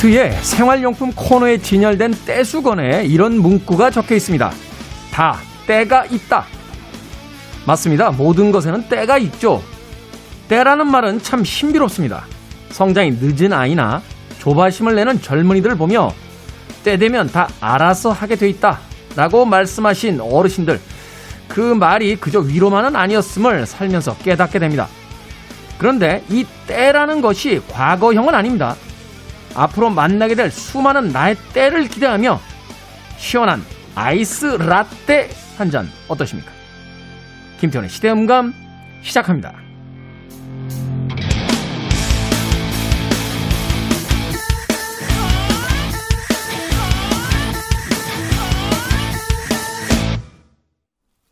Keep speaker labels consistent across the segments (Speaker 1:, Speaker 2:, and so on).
Speaker 1: 마트의 생활용품 코너에 진열된 떼수건에 이런 문구가 적혀 있습니다. 다 때가 있다. 맞습니다. 모든 것에는 때가 있죠. 때라는 말은 참 신비롭습니다. 성장이 늦은 아이나 조바심을 내는 젊은이들을 보며 때 되면 다 알아서 하게 돼 있다. 라고 말씀하신 어르신들. 그 말이 그저 위로만은 아니었음을 살면서 깨닫게 됩니다. 그런데 이 때라는 것이 과거형은 아닙니다. 앞으로 만나게 될 수많은 나의 때를 기대하며 시원한 아이스 라떼 한 잔 어떠십니까? 김태훈의 시대음감 시작합니다.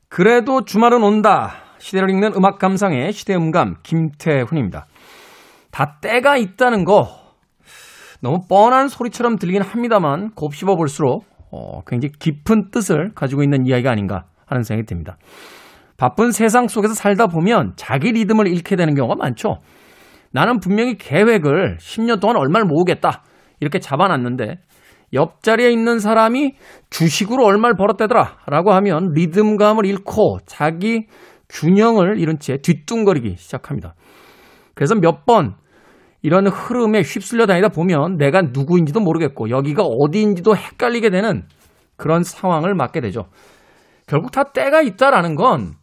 Speaker 1: 그래도 주말은 온다. 시대를 읽는 음악 감상의 시대음감 김태훈입니다. 다 때가 있다는 거 너무 뻔한 소리처럼 들리긴 합니다만 곱씹어 볼수록 어, 굉장히 깊은 뜻을 가지고 있는 이야기가 아닌가 하는 생각이 듭니다. 바쁜 세상 속에서 살다 보면 자기 리듬을 잃게 되는 경우가 많죠. 나는 분명히 계획을 10년 동안 얼마를 모으겠다 이렇게 잡아놨는데 옆자리에 있는 사람이 주식으로 얼마를 벌었대더라 라고 하면 리듬감을 잃고 자기 균형을 잃은 채 뒤뚱거리기 시작합니다. 그래서 몇 번 이런 흐름에 휩쓸려 다니다 보면 내가 누구인지도 모르겠고 여기가 어디인지도 헷갈리게 되는 그런 상황을 맞게 되죠. 결국 다 때가 있다라는 건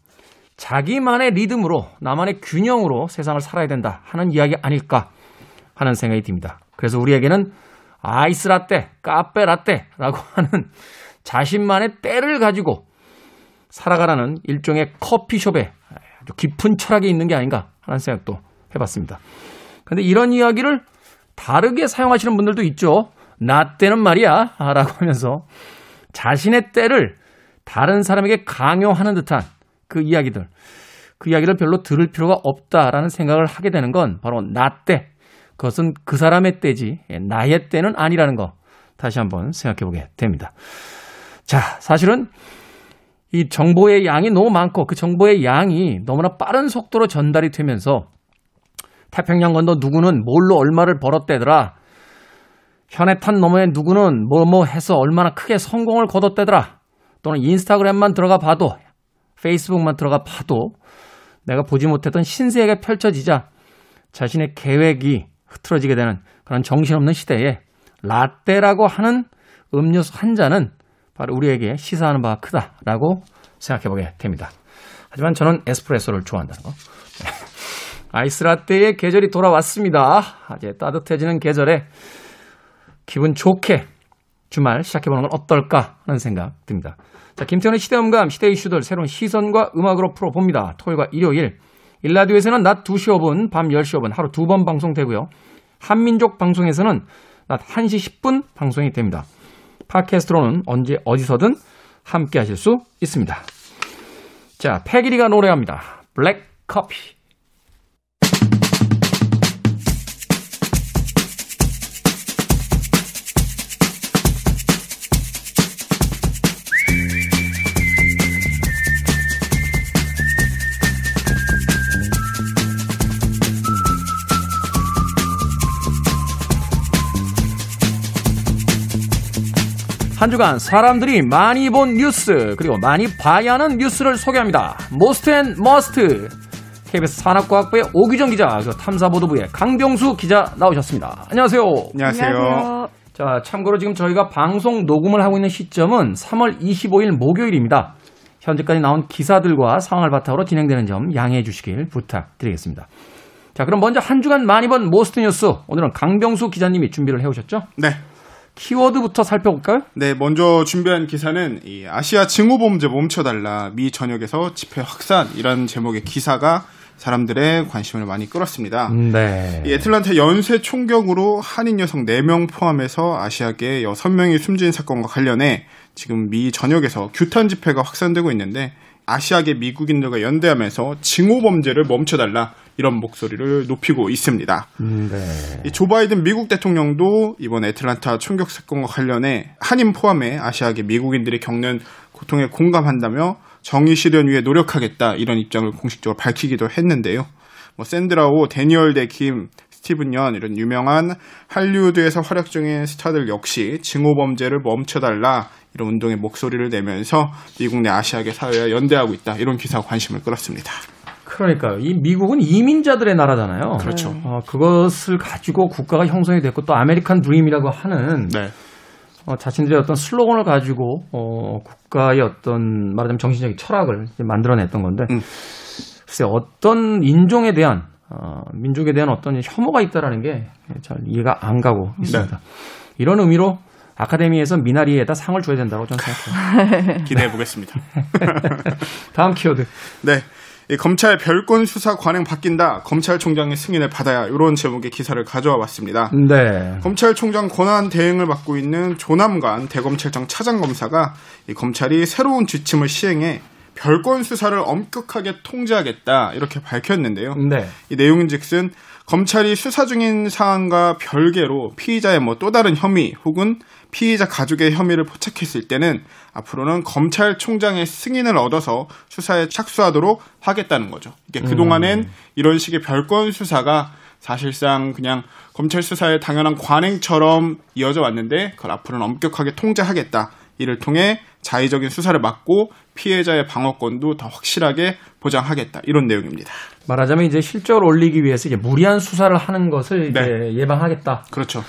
Speaker 1: 자기만의 리듬으로 나만의 균형으로 세상을 살아야 된다 하는 이야기 아닐까 하는 생각이 듭니다. 그래서 우리에게는 아이스 라떼, 카페 라떼라고 하는 자신만의 때를 가지고 살아가라는 일종의 커피숍에 아주 깊은 철학이 있는 게 아닌가 하는 생각도 해봤습니다. 근데 이런 이야기를 다르게 사용하시는 분들도 있죠. 나 때는 말이야. 라고 하면서 자신의 때를 다른 사람에게 강요하는 듯한 그 이야기들. 그 이야기를 별로 들을 필요가 없다라는 생각을 하게 되는 건 바로 나 때. 그것은 그 사람의 때지 나의 때는 아니라는 거 다시 한번 생각해 보게 됩니다. 자, 사실은 이 정보의 양이 너무 많고 그 정보의 양이 너무나 빠른 속도로 전달이 되면서 태평양 건너 누구는 뭘로 얼마를 벌었대더라. 현해탄 너머에 누구는 뭐뭐 뭐 해서 얼마나 크게 성공을 거뒀대더라. 또는 인스타그램만 들어가 봐도 페이스북만 들어가 봐도 내가 보지 못했던 신세계가 펼쳐지자 자신의 계획이 흐트러지게 되는 그런 정신없는 시대에 라떼라고 하는 음료수 한 잔은 바로 우리에게 시사하는 바가 크다라고 생각해 보게 됩니다. 하지만 저는 에스프레소를 좋아한다는 거. 아이스라떼의 계절이 돌아왔습니다. 이제 따뜻해지는 계절에 기분 좋게 주말 시작해보는 건 어떨까 하는 생각 듭니다. 자, 김태훈의 시대음감, 시대 이슈들 새로운 시선과 음악으로 풀어봅니다. 토요일과 일요일. 일라디오에서는 낮 2시 5분, 밤 10시 5분 하루 두 번 방송되고요. 한민족 방송에서는 낮 1시 10분 방송이 됩니다. 팟캐스트로는 언제 어디서든 함께 하실 수 있습니다. 자, 패기리가 노래합니다. 블랙 커피. 한 주간 사람들이 많이 본 뉴스 그리고 많이 봐야 하는 뉴스를 소개합니다. Most and Must KBS 산업과학부의 오기정 기자, 탐사보도부의 강병수 기자 나오셨습니다. 안녕하세요.
Speaker 2: 안녕하세요. 안녕하세요.
Speaker 1: 자, 참고로 지금 저희가 방송 녹음을 하고 있는 시점은 3월 25일 목요일입니다. 현재까지 나온 기사들과 상황을 바탕으로 진행되는 점 양해해 주시길 부탁드리겠습니다. 자, 그럼 먼저 한 주간 많이 본 most 뉴스. 오늘은 강병수 기자님이 준비를 해 오셨죠?
Speaker 2: 네.
Speaker 1: 키워드부터 살펴볼까요?
Speaker 2: 네, 먼저 준비한 기사는 이 아시아 징후범죄 멈춰달라 미 전역에서 집회 확산 이런 제목의 기사가 사람들의 관심을 많이 끌었습니다.
Speaker 1: 네.
Speaker 2: 이 애틀란타 연쇄 총격으로 한인 여성 4명 포함해서 아시아계 6명이 숨진 사건과 관련해 지금 미 전역에서 규탄 집회가 확산되고 있는데 아시아계 미국인들과 연대하면서 징후 범죄를 멈춰달라 이런 목소리를 높이고 있습니다.
Speaker 1: 음, 네.
Speaker 2: 조 바이든 미국 대통령도 이번 애틀란타 총격 사건과 관련해 한인 포함해 아시아계 미국인들이 겪는 고통에 공감한다며 정의 실현 위해 노력하겠다 이런 입장을 공식적으로 밝히기도 했는데요. 뭐 샌드라 오, 대니얼 대 킴, 스티븐 연 이런 유명한 할리우드에서 활약 중인 스타들 역시 증오 범죄를 멈춰달라 이런 운동의 목소리를 내면서 미국 내 아시아계 사회와 연대하고 있다 이런 기사가 관심을 끌었습니다.
Speaker 1: 그러니까요. 이 미국은 이민자들의 나라잖아요.
Speaker 2: 그렇죠.
Speaker 1: 어, 그것을 가지고 국가가 형성이 됐고 또 아메리칸 드림이라고 하는
Speaker 2: 네,
Speaker 1: 어, 자신들의 어떤 슬로건을 가지고 어, 국가의 어떤 말하자면 정신적인 철학을 만들어냈던 건데
Speaker 2: 음.
Speaker 1: 글쎄 어떤 인종에 대한 어, 민족에 대한 어떤 혐오가 있다라는 게 잘 이해가 안 가고 있습니다. 이런 의미로 아카데미에서 미나리에다 상을 줘야 된다고 저는 생각해요.
Speaker 2: 기대해 보겠습니다.
Speaker 1: 다음 키워드.
Speaker 2: 네. 이 검찰 별건 수사 관행 바뀐다. 검찰총장의 승인을 받아야 이런 제목의 기사를 가져와 봤습니다.
Speaker 1: 네.
Speaker 2: 검찰총장 권한 대행을 맡고 있는 조남관 대검찰청 차장검사가 이 검찰이 새로운 지침을 시행해 별건 수사를 엄격하게 통제하겠다 이렇게 밝혔는데요.
Speaker 1: 네.
Speaker 2: 이 내용인즉슨 검찰이 수사 중인 사안과 별개로 피의자의 뭐 또 다른 혐의 혹은 피의자 가족의 혐의를 포착했을 때는 앞으로는 검찰총장의 승인을 얻어서 수사에 착수하도록 하겠다는 거죠. 이게 그동안엔 이런 식의 별건 수사가 사실상 그냥 검찰 수사의 당연한 관행처럼 이어져 왔는데 그걸 앞으로는 엄격하게 통제하겠다. 이를 통해 자의적인 수사를 막고 피해자의 방어권도 더 확실하게 보장하겠다. 이런 내용입니다.
Speaker 1: 말하자면 이제 실적을 올리기 위해서 이제 무리한 수사를 하는 것을
Speaker 2: 네.
Speaker 1: 이제 예방하겠다
Speaker 2: 그렇죠.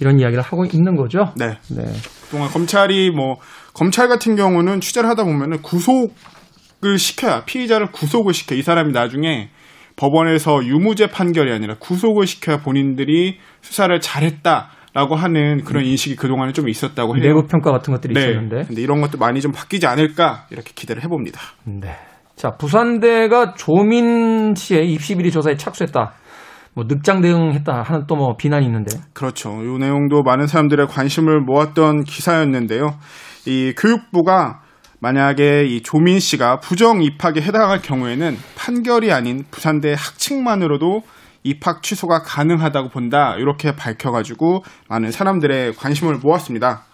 Speaker 1: 이런 이야기를 하고 있는 거죠.
Speaker 2: 네.
Speaker 1: 네.
Speaker 2: 그동안 검찰이 뭐 검찰 같은 경우는 취재를 하다 보면은 구속을 시켜야 피의자를 구속을 시켜 이 사람이 나중에 법원에서 유무죄 판결이 아니라 구속을 시켜야 본인들이 수사를 잘했다 라고 하는 그런 인식이 그동안에 좀 있었다고 해요.
Speaker 1: 내부 평가 같은 것들이
Speaker 2: 네.
Speaker 1: 있었는데.
Speaker 2: 근데 이런 것도 많이 좀 바뀌지 않을까 이렇게 기대를 해봅니다.
Speaker 1: 네. 자, 부산대가 조민 씨의 입시 비리 조사에 착수했다. 뭐 늑장 대응했다 하는 또 뭐 비난이 있는데.
Speaker 2: 그렇죠. 이 내용도 많은 사람들의 관심을 모았던 기사였는데요. 이 교육부가 만약에 이 조민 씨가 부정 입학에 해당할 경우에는 판결이 아닌 부산대 학칙만으로도 입학 취소가 가능하다고 본다. 이렇게 밝혀가지고 많은 사람들의 관심을 모았습니다.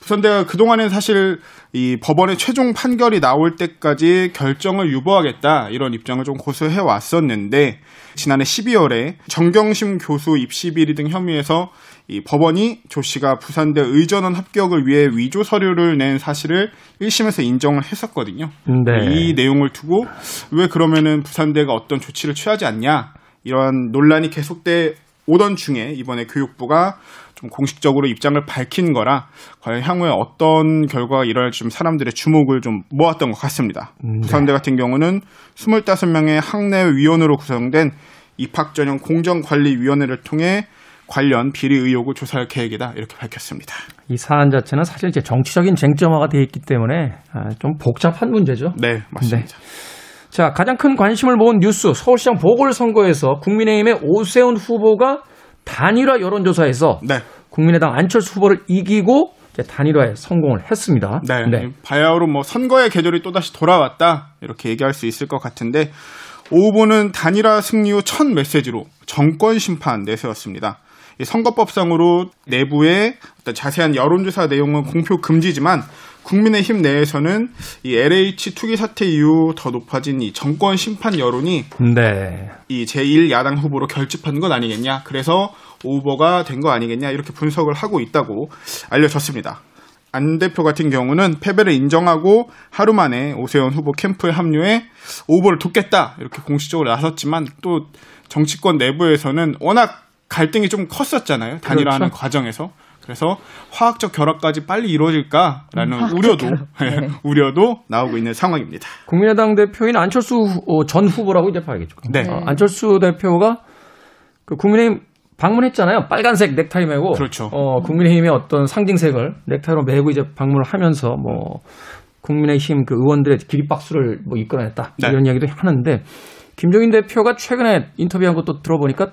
Speaker 2: 부산대가 그동안엔 사실 이 법원의 최종 판결이 나올 때까지 결정을 유보하겠다 이런 입장을 좀 고수해 왔었는데 지난해 12월에 정경심 교수 입시 비리 등 혐의에서 이 법원이 조 씨가 부산대 의전원 합격을 위해 위조 서류를 낸 사실을 1심에서 인정을 했었거든요.
Speaker 1: 네.
Speaker 2: 이 내용을 두고 왜 그러면은 부산대가 어떤 조치를 취하지 않냐 이런 논란이 계속돼 오던 중에 이번에 교육부가 좀 공식적으로 입장을 밝힌 거라 과연 향후에 어떤 결과가 일어날지 좀 사람들의 주목을 좀 모았던 것 같습니다. 부산대 같은 경우는 25명의 학내 위원으로 구성된 입학 전형 공정관리위원회를 통해 관련 비리 의혹을 조사할 계획이다 이렇게 밝혔습니다.
Speaker 1: 이 사안 자체는 사실 이제 정치적인 쟁점화가 되어 있기 때문에 아, 좀 복잡한 문제죠.
Speaker 2: 네 맞습니다.
Speaker 1: 자, 가장 큰 관심을 모은 뉴스 서울시장 보궐선거에서 국민의힘의 오세훈 후보가 단일화 여론조사에서
Speaker 2: 네.
Speaker 1: 국민의당 안철수 후보를 이기고 단일화에 성공을 했습니다.
Speaker 2: 네. 바야흐로 뭐 선거의 계절이 또다시 돌아왔다 이렇게 얘기할 수 있을 것 같은데 오 후보는 단일화 승리 후 첫 메시지로 정권 심판 내세웠습니다. 이 선거법상으로 내부의 어떤 자세한 여론조사 내용은 공표 금지지만 국민의힘 내에서는 이 LH 투기 사태 이후 더 높아진 이 정권 심판 여론이
Speaker 1: 네.
Speaker 2: 이 제1야당 후보로 결집한 건 아니겠냐. 그래서 오 후보가 된 거 아니겠냐. 이렇게 분석을 하고 있다고 알려졌습니다. 안 대표 같은 경우는 패배를 인정하고 하루 만에 오세훈 후보 캠프에 합류해 오 후보를 돕겠다. 이렇게 공식적으로 나섰지만 또 정치권 내부에서는 워낙 갈등이 좀 컸었잖아요. 단일화하는
Speaker 1: 그렇죠.
Speaker 2: 과정에서. 그래서 화학적 결합까지 빨리 이루어질까라는
Speaker 1: 음,
Speaker 2: 우려도 우려도 나오고 있는 상황입니다.
Speaker 1: 국민의당 대표인 안철수 후- 어, 전 후보라고 이제 봐야겠죠.
Speaker 2: 네.
Speaker 1: 어, 안철수 대표가 그 국민의힘 방문했잖아요. 빨간색 넥타이 메고.
Speaker 2: 그렇죠.
Speaker 1: 어, 국민의힘의 어떤 상징색을 넥타이로 메고 이제 방문을 하면서 뭐 국민의힘 그 의원들의 기립박수를 뭐 이끌어냈다.
Speaker 2: 네.
Speaker 1: 이런 이야기도 하는데 김종인 대표가 최근에 인터뷰한 것도 들어보니까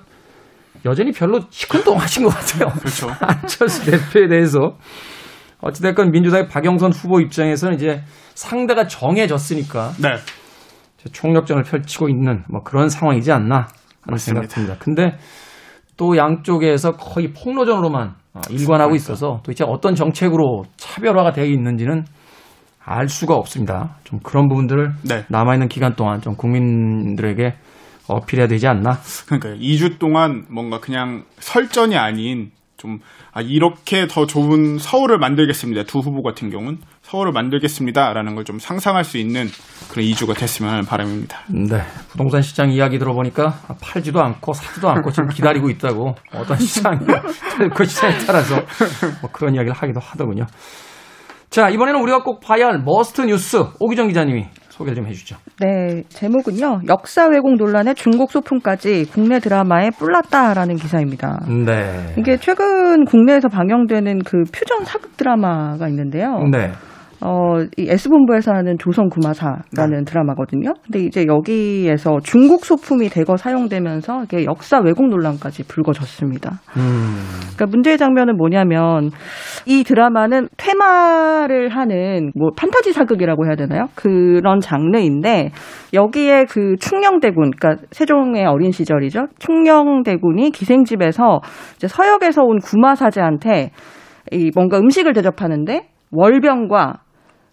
Speaker 1: 여전히 별로 시큰둥하신 것 같아요.
Speaker 2: 그렇죠.
Speaker 1: 안철수 대표에 대해서 어찌됐건 민주당의 박영선 후보 입장에서는 이제 상대가 정해졌으니까
Speaker 2: 네.
Speaker 1: 총력전을 펼치고 있는 뭐 그런 상황이지 않나 하는
Speaker 2: 맞습니다.
Speaker 1: 생각이 듭니다. 근데 또 양쪽에서 거의 폭로전으로만 어, 일관하고 있어서 또 이제 어떤 정책으로 차별화가 되어 있는지는 알 수가 없습니다. 좀 그런 부분들을
Speaker 2: 네.
Speaker 1: 남아있는 기간 동안 좀 국민들에게 어필해야 되지 않나?
Speaker 2: 그러니까 2주 동안 뭔가 그냥 설전이 아닌 좀 아, 이렇게 더 좋은 서울을 만들겠습니다. 두 후보 같은 경우는 서울을 만들겠습니다라는 걸 좀 상상할 수 있는 그런 2주가 됐으면 하는 바람입니다.
Speaker 1: 네. 부동산 시장 이야기 들어보니까 팔지도 않고 사지도 않고 지금 기다리고 있다고 어떤 시장이나 그 시장에 따라서 뭐 그런 이야기를 하기도 하더군요. 자, 이번에는 우리가 꼭 봐야 할 머스트 뉴스 오기정 기자님이 소개를 좀 해주죠.
Speaker 3: 네, 제목은요. 역사 왜곡 논란에 중국 소품까지 국내 드라마에 뿔났다라는 기사입니다.
Speaker 1: 네.
Speaker 3: 이게 최근 국내에서 방영되는 그 퓨전 사극 드라마가 있는데요.
Speaker 1: 네.
Speaker 3: 어, 이 S본부에서 하는 조선 구마사라는 드라마거든요. 근데 이제 여기에서 중국 소품이 대거 사용되면서 이게 역사 왜곡 논란까지 불거졌습니다.
Speaker 1: 음.
Speaker 3: 그러니까 문제의 장면은 뭐냐면 이 드라마는 퇴마를 하는 뭐 판타지 사극이라고 해야 되나요? 그런 장르인데 여기에 그 충녕대군, 그러니까 세종의 어린 시절이죠. 충녕대군이 기생집에서 이제 서역에서 온 구마사제한테 이 뭔가 음식을 대접하는데 월병과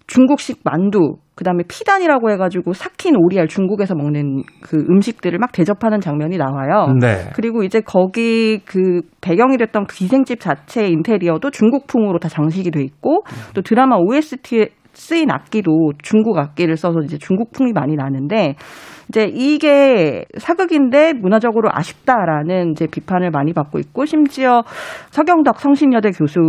Speaker 3: 중국식 만두, 그 다음에 피단이라고 해가지고 삭힌 오리알 중국에서 먹는 그 음식들을 막 대접하는 장면이 나와요.
Speaker 1: 네.
Speaker 3: 그리고 이제 거기 그 배경이 됐던 귀생집 자체의 인테리어도 중국풍으로 다 장식이 돼 있고 또 드라마 OST에 쓰인 악기도 중국 악기를 써서 이제 중국풍이 많이 나는데 이제 이게 사극인데 문화적으로 아쉽다라는 이제 비판을 많이 받고 있고 심지어 서경덕 성신여대 교수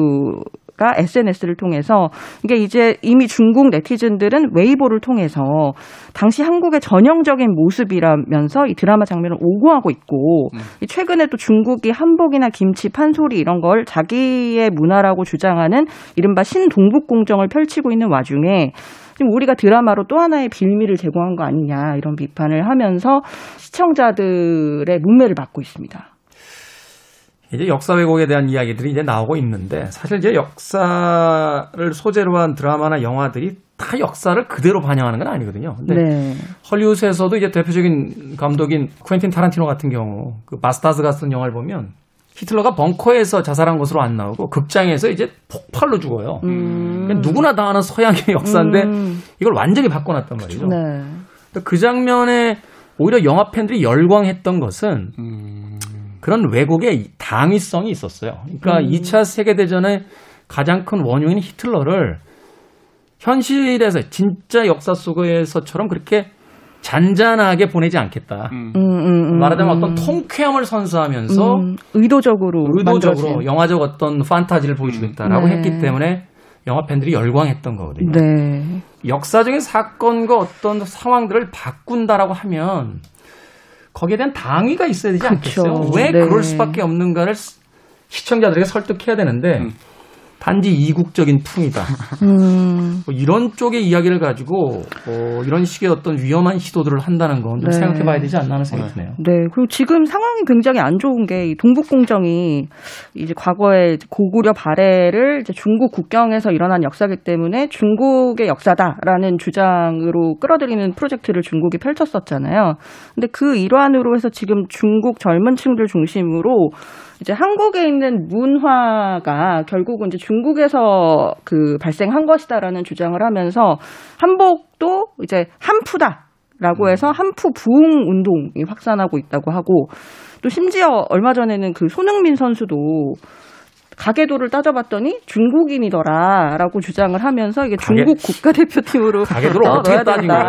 Speaker 3: 가 SNS를 통해서 이게 이제 이미 중국 네티즌들은 웨이보를 통해서 당시 한국의 전형적인 모습이라면서 이 드라마 장면을 오고하고 있고 이 최근에 또 중국이 한복이나 김치, 판소리 이런 걸 자기의 문화라고 주장하는 이른바 신동북 공정을 펼치고 있는 와중에 지금 우리가 드라마로 또 하나의 빌미를 제공한 거 아니냐 이런 비판을 하면서 시청자들의 문매를 받고 있습니다.
Speaker 1: 이제 역사 왜곡에 대한 이야기들이 이제 나오고 있는데 사실 이제 역사를 소재로 한 드라마나 영화들이 다 역사를 그대로 반영하는 건 아니거든요. 근데
Speaker 3: 네.
Speaker 1: 헐리우드에서도 이제 대표적인 감독인 쿠엔틴 타란티노 같은 경우 그 마스타즈 같은 영화를 보면 히틀러가 벙커에서 자살한 것으로 안 나오고 극장에서 이제 폭발로 죽어요.
Speaker 3: 음.
Speaker 1: 그러니까 누구나 다 아는 서양의 역사인데
Speaker 3: 음.
Speaker 1: 이걸 완전히 바꿔놨단 말이죠.
Speaker 3: 네.
Speaker 1: 그 장면에 오히려 영화 팬들이 열광했던 것은
Speaker 2: 음,
Speaker 1: 그런 왜곡의 당위성이 있었어요. 그러니까
Speaker 3: 음.
Speaker 1: 2차 세계대전의 가장 큰 원흉인 히틀러를 현실에서 진짜 역사 속에서처럼 그렇게 잔잔하게 보내지 않겠다.
Speaker 2: 음.
Speaker 3: 음, 음, 음,
Speaker 1: 말하자면
Speaker 3: 음.
Speaker 1: 어떤 통쾌함을 선사하면서
Speaker 3: 음, 의도적으로
Speaker 1: 의도적으로
Speaker 3: 만들어진.
Speaker 1: 영화적 어떤 판타지를 보여주겠다라고
Speaker 3: 네.
Speaker 1: 했기 때문에 영화 팬들이 열광했던 거거든요.
Speaker 3: 네.
Speaker 1: 역사적인 사건과 어떤 상황들을 바꾼다라고 하면 거기에 대한 당위가 있어야 되지 않겠어요?
Speaker 3: 그쵸.
Speaker 1: 왜
Speaker 3: 네.
Speaker 1: 그럴 수밖에 없는가를 시- 시청자들에게 설득해야 되는데
Speaker 2: 음.
Speaker 1: 단지 이국적인 풍이다.
Speaker 3: 음.
Speaker 1: 뭐 이런 쪽의 이야기를 가지고 어, 이런 식의 어떤 위험한 시도들을 한다는 건좀
Speaker 3: 네.
Speaker 1: 생각해봐야 되지 않나 하는 생각이 드네요.
Speaker 3: 네. 그리고 지금 상황이 굉장히 안 좋은 게 이 동북공정이 이제 과거에 고구려 발해를 이제 중국 국경에서 일어난 역사기 때문에 중국의 역사다라는 주장으로 끌어들이는 프로젝트를 중국이 펼쳤었잖아요. 근데 그 일환으로 해서 지금 중국 젊은 층들 중심으로 이제 한국에 있는 문화가 결국은 이제 중국에서 그 발생한 것이다라는 주장을 하면서 한복도 이제 한푸다 라고 해서 한푸 부흥 운동이 확산하고 있다고 하고 또 심지어 얼마 전에는 그 손흥민 선수도 가계도를 따져봤더니 중국인이더라라고 주장을 하면서 이게
Speaker 1: 가계-
Speaker 3: 중국 국가대표팀으로
Speaker 1: 가계도를
Speaker 3: 어,
Speaker 1: 어떻게 따진. 거예요?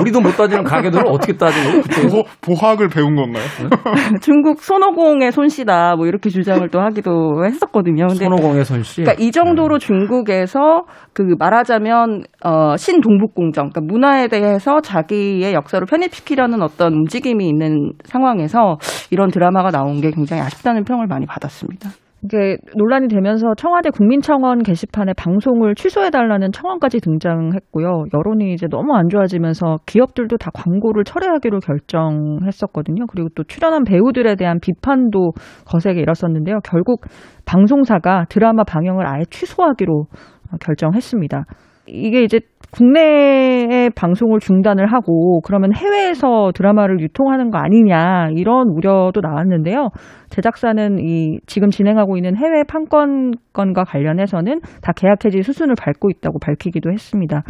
Speaker 1: 우리도 못 따지는 가게들을 어떻게 따지는 거예요?
Speaker 2: 보학을 배운 건가요?
Speaker 3: 중국 손오공의 손씨다 뭐 이렇게 주장을 또 하기도 했었거든요. 근데
Speaker 1: 손오공의 손씨.
Speaker 3: 그러니까 이 정도로 중국에서 그 말하자면 어 신동북공정, 그러니까 문화에 대해서 자기의 역사로 편입시키려는 어떤 움직임이 있는 상황에서 이런 드라마가 나온 게 굉장히 아쉽다는 평을 많이 받았습니다.
Speaker 4: 이게 논란이 되면서 청와대 국민청원 게시판에 방송을 취소해달라는 청원까지 등장했고요. 여론이 이제 너무 안 좋아지면서 기업들도 다 광고를 철회하기로 결정했었거든요. 그리고 또 출연한 배우들에 대한 비판도 거세게 일었었는데요. 결국 방송사가 드라마 방영을 아예 취소하기로 결정했습니다. 이게 이제 국내의 방송을 중단을 하고 그러면 해외에서 드라마를 유통하는 거 아니냐 이런 우려도 나왔는데요. 제작사는 이 지금 진행하고 있는 해외 판권권과 관련해서는 다 계약 해지 수순을 밟고 있다고 밝히기도 했습니다.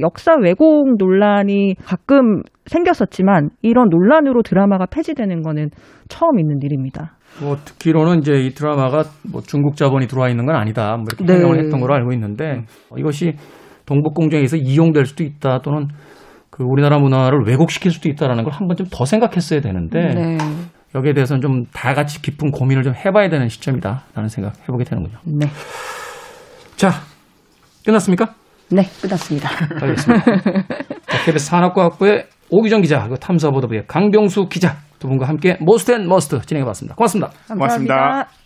Speaker 4: 역사 왜곡 논란이 가끔 생겼었지만 이런 논란으로 드라마가 폐지되는 거는 처음 있는 일입니다.
Speaker 1: 뭐 듣기로는 이제 이 드라마가 뭐 중국 자본이 들어와 있는 건 아니다. 뭐 이렇게
Speaker 3: 네.
Speaker 1: 해명을 했던 걸로 알고 있는데 어, 이것이 동북 공정에서 이용될 수도 있다 또는 그 우리나라 문화를 왜곡시킬 수도 있다라는 걸 한 번쯤 더 생각했어야 되는데
Speaker 3: 네.
Speaker 1: 여기에 대해서는 좀 다 같이 깊은 고민을 좀 해봐야 되는 시점이다라는 생각 해보게 되는군요.
Speaker 3: 네.
Speaker 1: 자 끝났습니까?
Speaker 3: 네, 끝났습니다.
Speaker 1: 알겠습니다. 자, KBS 산업과학부의 오기정 기자, 그리고 탐사보도부의 강병수 기자 두 분과 함께 Most and Must 진행해봤습니다. 고맙습니다.
Speaker 2: 고맙습니다.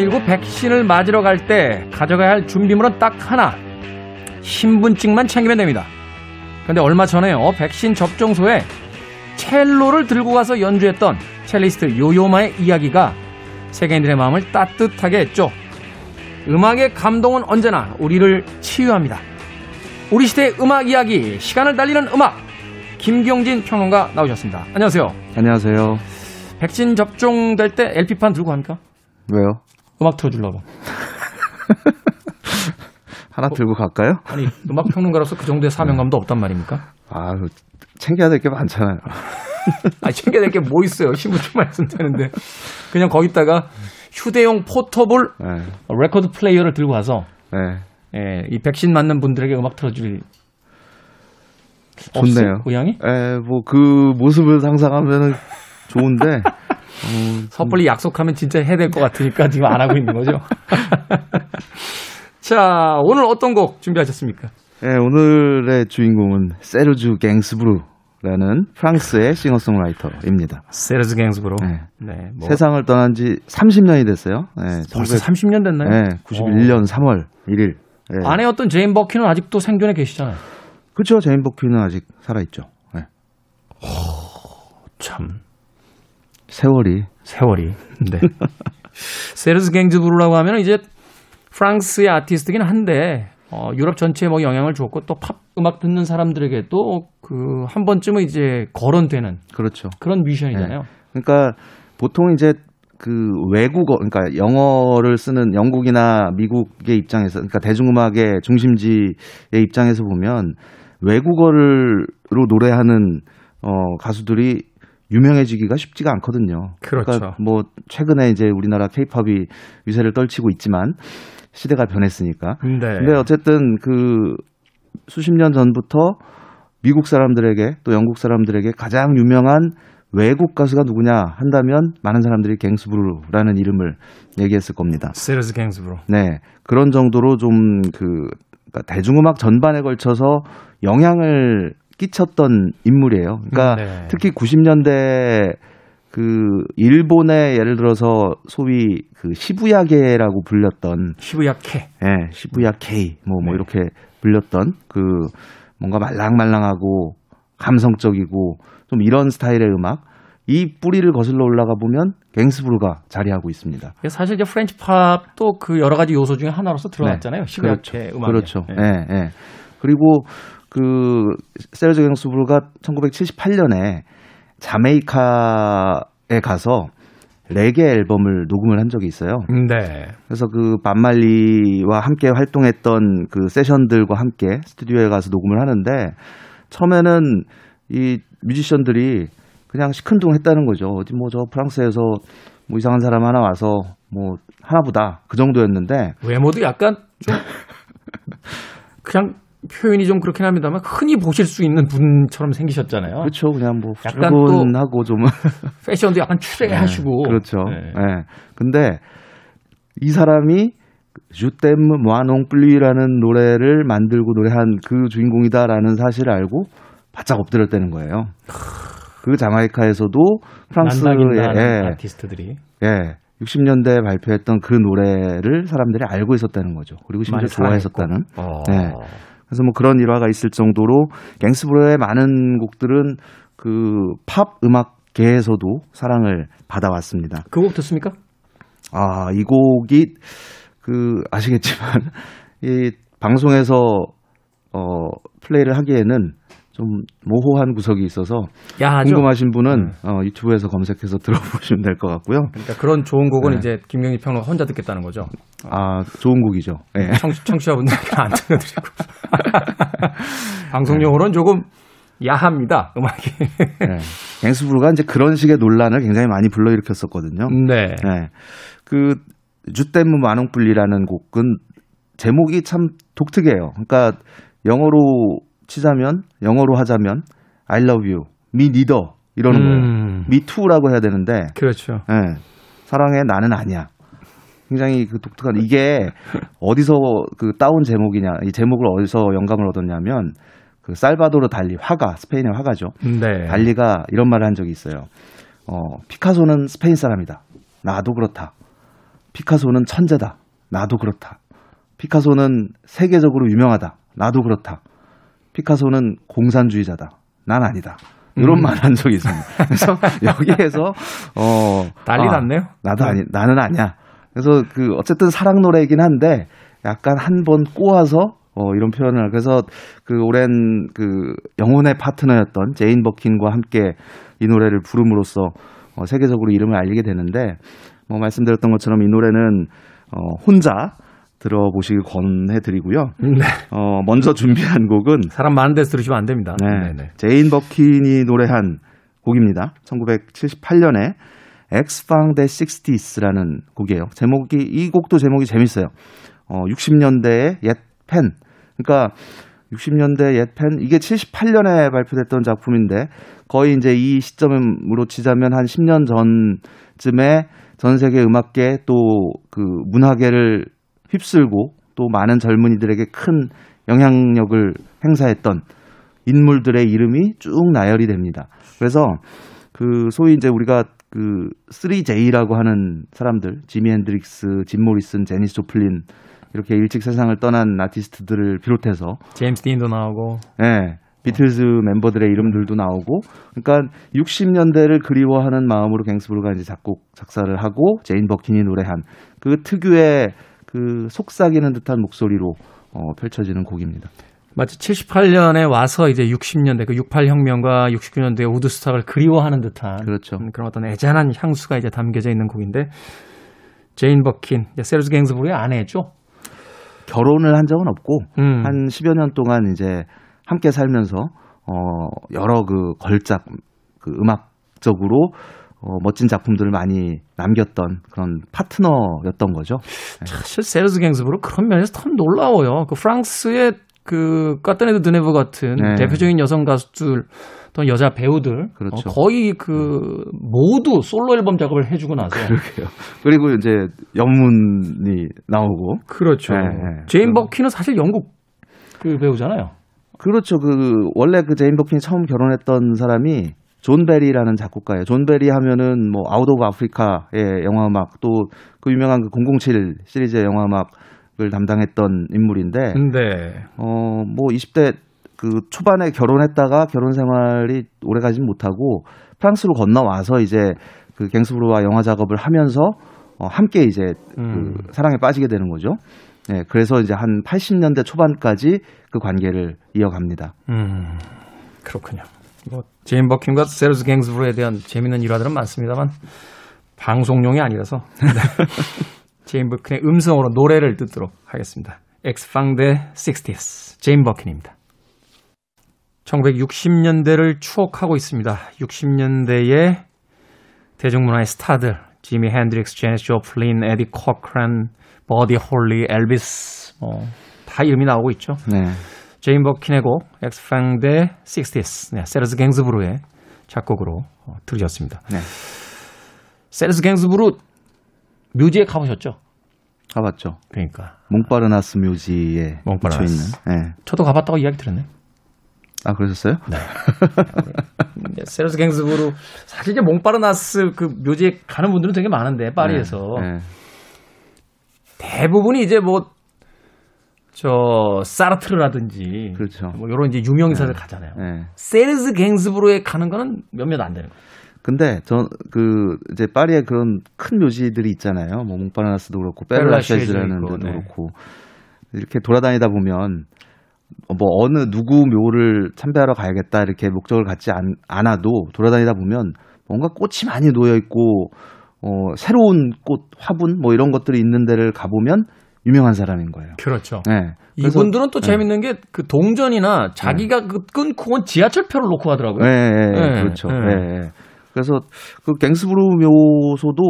Speaker 1: 코로나19 백신을 맞으러 갈 때 가져가야 할 준비물은 딱 하나. 신분증만 챙기면 됩니다. 근데 얼마 전에요. 백신 접종소에 첼로를 들고 가서 연주했던 첼리스트 요요마의 이야기가 세계인들의 마음을 따뜻하게 했죠. 음악의 감동은 언제나 우리를 치유합니다. 우리 시대의 음악 이야기, 시간을 달리는 음악. 김경진 평론가 나오셨습니다. 안녕하세요.
Speaker 5: 안녕하세요.
Speaker 1: 백신 접종될 때 LP판 들고 갑니까?
Speaker 5: 왜요?
Speaker 1: 음악 틀어주려고.
Speaker 5: 하나 들고 갈까요?
Speaker 1: 아니 음악 평론가로서 그 정도의 사명감도 없단 말입니까?
Speaker 5: 아, 챙겨야 될 게 많잖아요.
Speaker 1: 아니 챙겨야 될 게 뭐 있어요? 신분증 말씀드리는데 그냥 거기다가 휴대용 portable
Speaker 5: 네,
Speaker 1: 레코드 플레이어를 들고 와서
Speaker 5: 네.
Speaker 1: 예, 이 백신 맞는 분들에게 음악 틀어줄
Speaker 5: 좋네요.
Speaker 1: 고양이?
Speaker 5: 에, 뭐그 모습을 상상하면은 좋은데, 어,
Speaker 1: 섣불리 약속하면 진짜 해야 될 것 같으니까 지금 안 하고 있는 거죠. 자, 오늘 어떤 곡 준비하셨습니까?
Speaker 5: 예, 오늘의 주인공은 세르주 갱스브루 라는 프랑스의 싱어송라이터입니다.
Speaker 1: 세르즈 갱스브로.
Speaker 5: 네.
Speaker 1: 네. 뭐
Speaker 5: 세상을 떠난 지 30년이 됐어요. 예,
Speaker 1: 벌써 30년 됐나요?
Speaker 5: 네, 91년 3월 1일. 예.
Speaker 1: 어. 아내였던 제인 버킨은 아직도 생존해 계시잖아요.
Speaker 5: 그렇죠. 제인 버킨은 아직 살아 있죠. 예.
Speaker 1: 참
Speaker 5: 세월이.
Speaker 1: 세월이. 네. 세르주 갱스부르라고 하면 이제 프랑스의 아티스트긴 한데 어, 유럽 전체에 뭐 영향을 주었고 또 팝 음악 듣는 사람들에게도 그 한 번쯤은 이제 거론되는
Speaker 5: 그렇죠.
Speaker 1: 그런 뮤지션이잖아요.
Speaker 5: 그러니까 보통 이제 그 외국어, 그러니까 영어를 쓰는 영국이나 미국의 입장에서, 그러니까 대중음악의 중심지의 입장에서 보면 외국어를 로 노래하는 어 가수들이 유명해지기가 쉽지가 않거든요.
Speaker 1: 그렇죠.
Speaker 5: 러니까뭐 최근에 이제 우리나라 케이팝이 유세를 떨치고 있지만 시대가 변했으니까.
Speaker 1: 네.
Speaker 5: 근데 어쨌든 그 수십 년 전부터 미국 사람들에게 또 영국 사람들에게 가장 유명한 외국 가수가 누구냐 한다면 많은 사람들이 갱스브루라는 이름을 얘기했을 겁니다.
Speaker 1: 세르즈 갱즈브루.
Speaker 5: 네. 그런 정도로 좀그 대중음악 전반에 걸쳐서 영향을 끼쳤던 인물이에요. 그러니까
Speaker 1: 네.
Speaker 5: 특히 90년대 그 일본의 예를 들어서 소위 그 시부야계라고 불렸던
Speaker 1: 시부야 케.
Speaker 5: 예, 시부야 뭐뭐
Speaker 1: 네.
Speaker 5: 이렇게 불렸던 그 뭔가 말랑말랑하고 감성적이고 좀 이런 스타일의 음악 이 뿌리를 거슬러 올라가 보면 갱스부르가 자리하고 있습니다.
Speaker 1: 사실 이제 French pop도 그 여러 가지 요소 중에 하나로서 들어갔잖아요. 시부야
Speaker 5: 그렇죠.
Speaker 1: 케 음악에.
Speaker 5: 그렇죠.
Speaker 1: 네.
Speaker 5: 예, 예. 그리고 그 세르주 갱스부르가 1978년에 자메이카에 가서 레게 앨범을 녹음을 한 적이 있어요.
Speaker 1: 네.
Speaker 5: 그래서 그 밥 말리와 함께 활동했던 그 세션들과 함께 스튜디오에 가서 녹음을 하는데 처음에는 이 뮤지션들이 그냥 시큰둥했다는 거죠. 어디 뭐 저 프랑스에서 뭐 이상한 사람 하나 와서 뭐 하나보다 그 정도였는데
Speaker 1: 외모도 약간 좀 그냥 표현이 좀 그렇긴 합니다만 흔히 보실 수 있는 분처럼 생기셨잖아요.
Speaker 5: 그렇죠. 그냥 뭐
Speaker 1: 약간 또
Speaker 5: 출근하고 좀
Speaker 1: 패션도 약간 추레하시고.
Speaker 5: 그렇죠.
Speaker 1: 네.
Speaker 5: 예. 근데 이 사람이 주댐 모아농 플리라는 노래를 만들고 노래한 그 주인공이다라는 사실을 알고 바짝 엎드렸다는 거예요. 그 자마이카에서도 프랑스의
Speaker 1: 난다긴다
Speaker 5: 예,
Speaker 1: 아티스트들이
Speaker 5: 예, 60년대에 발표했던 그 노래를 사람들이 알고 있었다는 거죠. 그리고 심지어 좋아했었다는.
Speaker 1: 어.
Speaker 5: 네. 그래서 뭐 그런 일화가 있을 정도로 갱스브로의 많은 곡들은 그 팝 음악계에서도 사랑을 받아왔습니다.
Speaker 1: 그 곡 듣습니까?
Speaker 5: 아, 이 곡이 그 아시겠지만 이 방송에서 어 플레이를 하기에는 좀 모호한 구석이 있어서
Speaker 1: 야하죠.
Speaker 5: 궁금하신 분은 어, 유튜브에서 검색해서 들어보시면 될 것 같고요.
Speaker 1: 그러니까 그런 좋은 곡은
Speaker 5: 네.
Speaker 1: 이제 김경희 평론 혼자 듣겠다는 거죠.
Speaker 5: 아, 좋은 곡이죠. 예.
Speaker 1: 청취, 청취자분들께 안 들려드리고. 방송용으로는 조금 야합니다, 음악이.
Speaker 5: 네. 갱스브루가 이제 그런 식의 논란을 굉장히 많이 불러일으켰었거든요.
Speaker 1: 네.
Speaker 5: 네. 그 주댐무 마농뿔리라는 곡은 제목이 참 독특해요. 그러니까 영어로 치자면 영어로 하자면 I love you, me neither 이러는 거예요.
Speaker 1: 음,
Speaker 5: me too라고 해야 되는데
Speaker 1: 그렇죠.
Speaker 5: 예. 사랑해 나는 아니야. 굉장히 그 독특한 이게 어디서 그 따온 제목이냐 이 제목을 어디서 영감을 얻었냐면 그 살바도르 달리 화가 스페인의 화가죠.
Speaker 1: 네.
Speaker 5: 달리가 이런 말을 한 적이 있어요. 어, 피카소는 스페인 사람이다. 나도 그렇다. 피카소는 천재다. 나도 그렇다. 피카소는 세계적으로 유명하다. 나도 그렇다. 피카소는 공산주의자다. 난 아니다. 이런
Speaker 1: 음.
Speaker 5: 말한 적이 있습니다. 그래서 여기에서 어
Speaker 1: 난리
Speaker 5: 아,
Speaker 1: 났네요.
Speaker 5: 나도 아니 나는 아니야. 그래서 그 어쨌든 사랑 노래이긴 한데 약간 한 번 꼬아서 어 이런 표현을 그래서 그 오랜 그 영혼의 파트너였던 제인 버킨과 함께 이 노래를 부름으로써 어 세계적으로 이름을 알리게 되는데 뭐 말씀드렸던 것처럼 이 노래는 어 혼자 들어보시길 권해드리고요.
Speaker 1: 네.
Speaker 5: 어 먼저 준비한 곡은
Speaker 1: 사람 많은 데서 들으시면 안 됩니다.
Speaker 5: 네.
Speaker 1: 네.
Speaker 5: 제인 버킨이 노래한 곡입니다. 1978년에 Ex-fan des sixties라는 곡이에요. 제목이 이 곡도 제목이 재밌어요. 어 60년대의 옛 팬. 그러니까 60년대 옛 펜. 이게 78년에 발표됐던 작품인데 거의 이제 이 시점으로 치자면 한 10년 전쯤에 전 세계 음악계 또 그 문화계를 휩쓸고 또 많은 젊은이들에게 큰 영향력을 행사했던 인물들의 이름이 쭉 나열이 됩니다. 그래서 그 소위 이제 우리가 그 3J라고 하는 사람들, 지미 핸드릭스, 짐 모리슨, 제니스 조플린 이렇게 일찍 세상을 떠난 아티스트들을 비롯해서
Speaker 1: 제임스 딘도 나오고
Speaker 5: 예, 비틀즈 멤버들의 이름들도 나오고, 그러니까 60년대를 그리워하는 마음으로 갱스브루가 이제 작곡 작사를 하고 제인 버킨이 노래한 그 특유의 그 속삭이는 듯한 목소리로 어, 펼쳐지는 곡입니다.
Speaker 1: 마치 78년에 와서 이제 60년대 그 68혁명과 69년대 우드스탁을 그리워하는 듯한
Speaker 5: 그렇죠.
Speaker 1: 음, 그런 어떤 애잔한 향수가 이제 담겨져 있는 곡인데 제인 버킨, 세르주 갱스부르의 아내죠.
Speaker 5: 결혼을 한 적은 없고
Speaker 1: 음.
Speaker 5: 한 10여 년 동안 이제 함께 살면서 어 여러 그 걸작 그 음악적으로 어 멋진 작품들을 많이 남겼던 그런 파트너였던 거죠.
Speaker 1: 사실 세르주 갱스부르 그런 면에서 참 놀라워요. 그 프랑스의 그 까뜨린 드뇌브 같은
Speaker 5: 네.
Speaker 1: 대표적인 여성 가수들 또 여자 배우들
Speaker 5: 그렇죠.
Speaker 1: 어, 거의 그 모두 솔로 앨범 작업을 해주고 나서
Speaker 5: 그러게요. 그리고 이제 영문이 나오고
Speaker 1: 그렇죠.
Speaker 5: 네, 네.
Speaker 1: 제인
Speaker 5: 그-
Speaker 1: 버킨은 사실 영국 그 배우잖아요.
Speaker 5: 그렇죠. 그 원래 그 제인 버킨이 처음 결혼했던 사람이 존 베리라는 작곡가예요. 존 베리 하면은 뭐 Out of Africa의 영화 음악 또 그 유명한 그 007 시리즈의 영화 음악을 담당했던 인물인데
Speaker 1: 근데
Speaker 5: 어, 뭐 20대 그 초반에 결혼했다가 결혼 생활이 오래 가진 못하고 프랑스로 건너와서 이제 그 갱스브루와 영화 작업을 하면서 어, 함께 이제
Speaker 1: 음.
Speaker 5: 그 사랑에 빠지게 되는 거죠. 네, 그래서 이제 한 80년대 초반까지 그 관계를 이어갑니다.
Speaker 1: 음, 그렇군요. 뭐 제인 버킨과 세르주 갱스부르에 대한 재밌는 일화들은 많습니다만 방송용이 아니라서 네. 제인 버킨의 음성으로 노래를 듣도록 하겠습니다. Ex fan des 60s 제인 버킨입니다. 1960년대를 추억하고 있습니다. 60년대의 대중문화의 스타들 지미 핸드릭스, 제니스 조플린, 에디 코크란, 버디 홀리, 엘비스 뭐, 다 이름이 나오고 있죠.
Speaker 5: 네.
Speaker 1: 제인 버킨의 곡 Ex fan des 60s 네, 세르주 갱스부르의 작곡으로 어, 들으셨습니다.
Speaker 5: 네.
Speaker 1: 세르주 갱스부르 묘지에 가보셨죠?
Speaker 5: 가봤죠.
Speaker 1: 그러니까
Speaker 5: 몽파르나스
Speaker 1: 몽파르나스.
Speaker 5: 위치해 있는. 예.
Speaker 1: 저도 가봤다고 이야기 들었네.
Speaker 5: 아 그러셨어요?
Speaker 1: 이제 세르스 갱스부르 사실 이제 몽파르나스 그 묘지에 가는 분들은 되게 많은데 파리에서
Speaker 5: 네.
Speaker 1: 대부분이 이제 뭐 저 사르트르라든지
Speaker 5: 그렇죠.
Speaker 1: 뭐 이런 이제 유명 인사들 가잖아요.
Speaker 5: 예.
Speaker 1: 세르스 갱스부르에 가는 거는 몇몇 안 되는 거예요.
Speaker 5: 근데 전그 이제 파리에 그런 큰 묘지들이 있잖아요. 뭐 몽파르나스도 그렇고
Speaker 1: 있고,
Speaker 5: 데도
Speaker 1: 네.
Speaker 5: 그렇고 이렇게 돌아다니다 보면 뭐 어느 누구 묘를 참배하러 가야겠다 이렇게 목적을 갖지 않, 않아도 돌아다니다 보면 뭔가 꽃이 많이 놓여 있고 어 새로운 꽃 화분 뭐 이런 것들이 있는 데를 가보면 유명한 사람인 거예요.
Speaker 1: 그렇죠.
Speaker 5: 네.
Speaker 1: 이분들은 또 재밌는 게 그 동전이나 자기가 그 끊고 온 지하철표를 놓고 가더라고요.
Speaker 5: 네, 네, 네,
Speaker 1: 네,
Speaker 5: 그렇죠.
Speaker 1: 네.
Speaker 5: 네, 네. 그래서 그 갱스부르 묘소도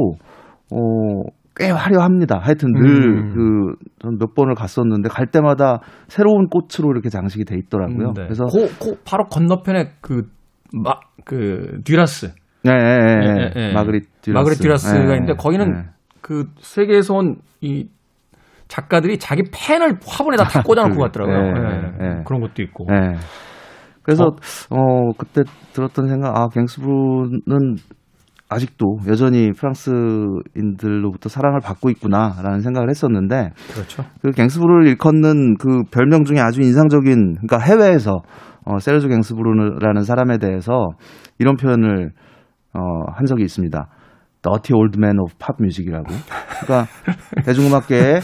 Speaker 5: 어, 꽤 화려합니다. 하여튼
Speaker 1: 음.
Speaker 5: 늘그 몇 번을 갔었는데 갈 때마다 새로운 꽃으로 이렇게 장식이 돼 있더라고요.
Speaker 1: 음, 네.
Speaker 5: 그래서
Speaker 1: 그, 그 바로 건너편에 그, 마, 그, 듀라스.
Speaker 5: 네, 네, 네,
Speaker 1: 예,
Speaker 5: 네.
Speaker 1: 예, 예.
Speaker 5: 마그릿 듀라스.
Speaker 1: 마그릿 듀라스가
Speaker 5: 네,
Speaker 1: 있는데 거기는
Speaker 5: 네.
Speaker 1: 그 세계에서 온 이 작가들이 자기 펜을 화분에다 다 꽂아놓고
Speaker 5: 그게,
Speaker 1: 갔더라고요.
Speaker 5: 네.
Speaker 1: 그런 것도 있고.
Speaker 5: 네. 그래서 어, 그때 들었던 생각 아 갱스부르는 아직도 여전히 프랑스인들로부터 사랑을 받고 있구나라는 생각을 했었는데
Speaker 1: 그렇죠.
Speaker 5: 그 갱스부르를 일컫는 그 별명 중에 아주 인상적인 그러니까 해외에서 어, 세르주 갱스부르라는 사람에 대해서 이런 표현을 어, 한 적이 있습니다. Dirty Old Man of Pop Music이라고. 그러니까 대중음악계의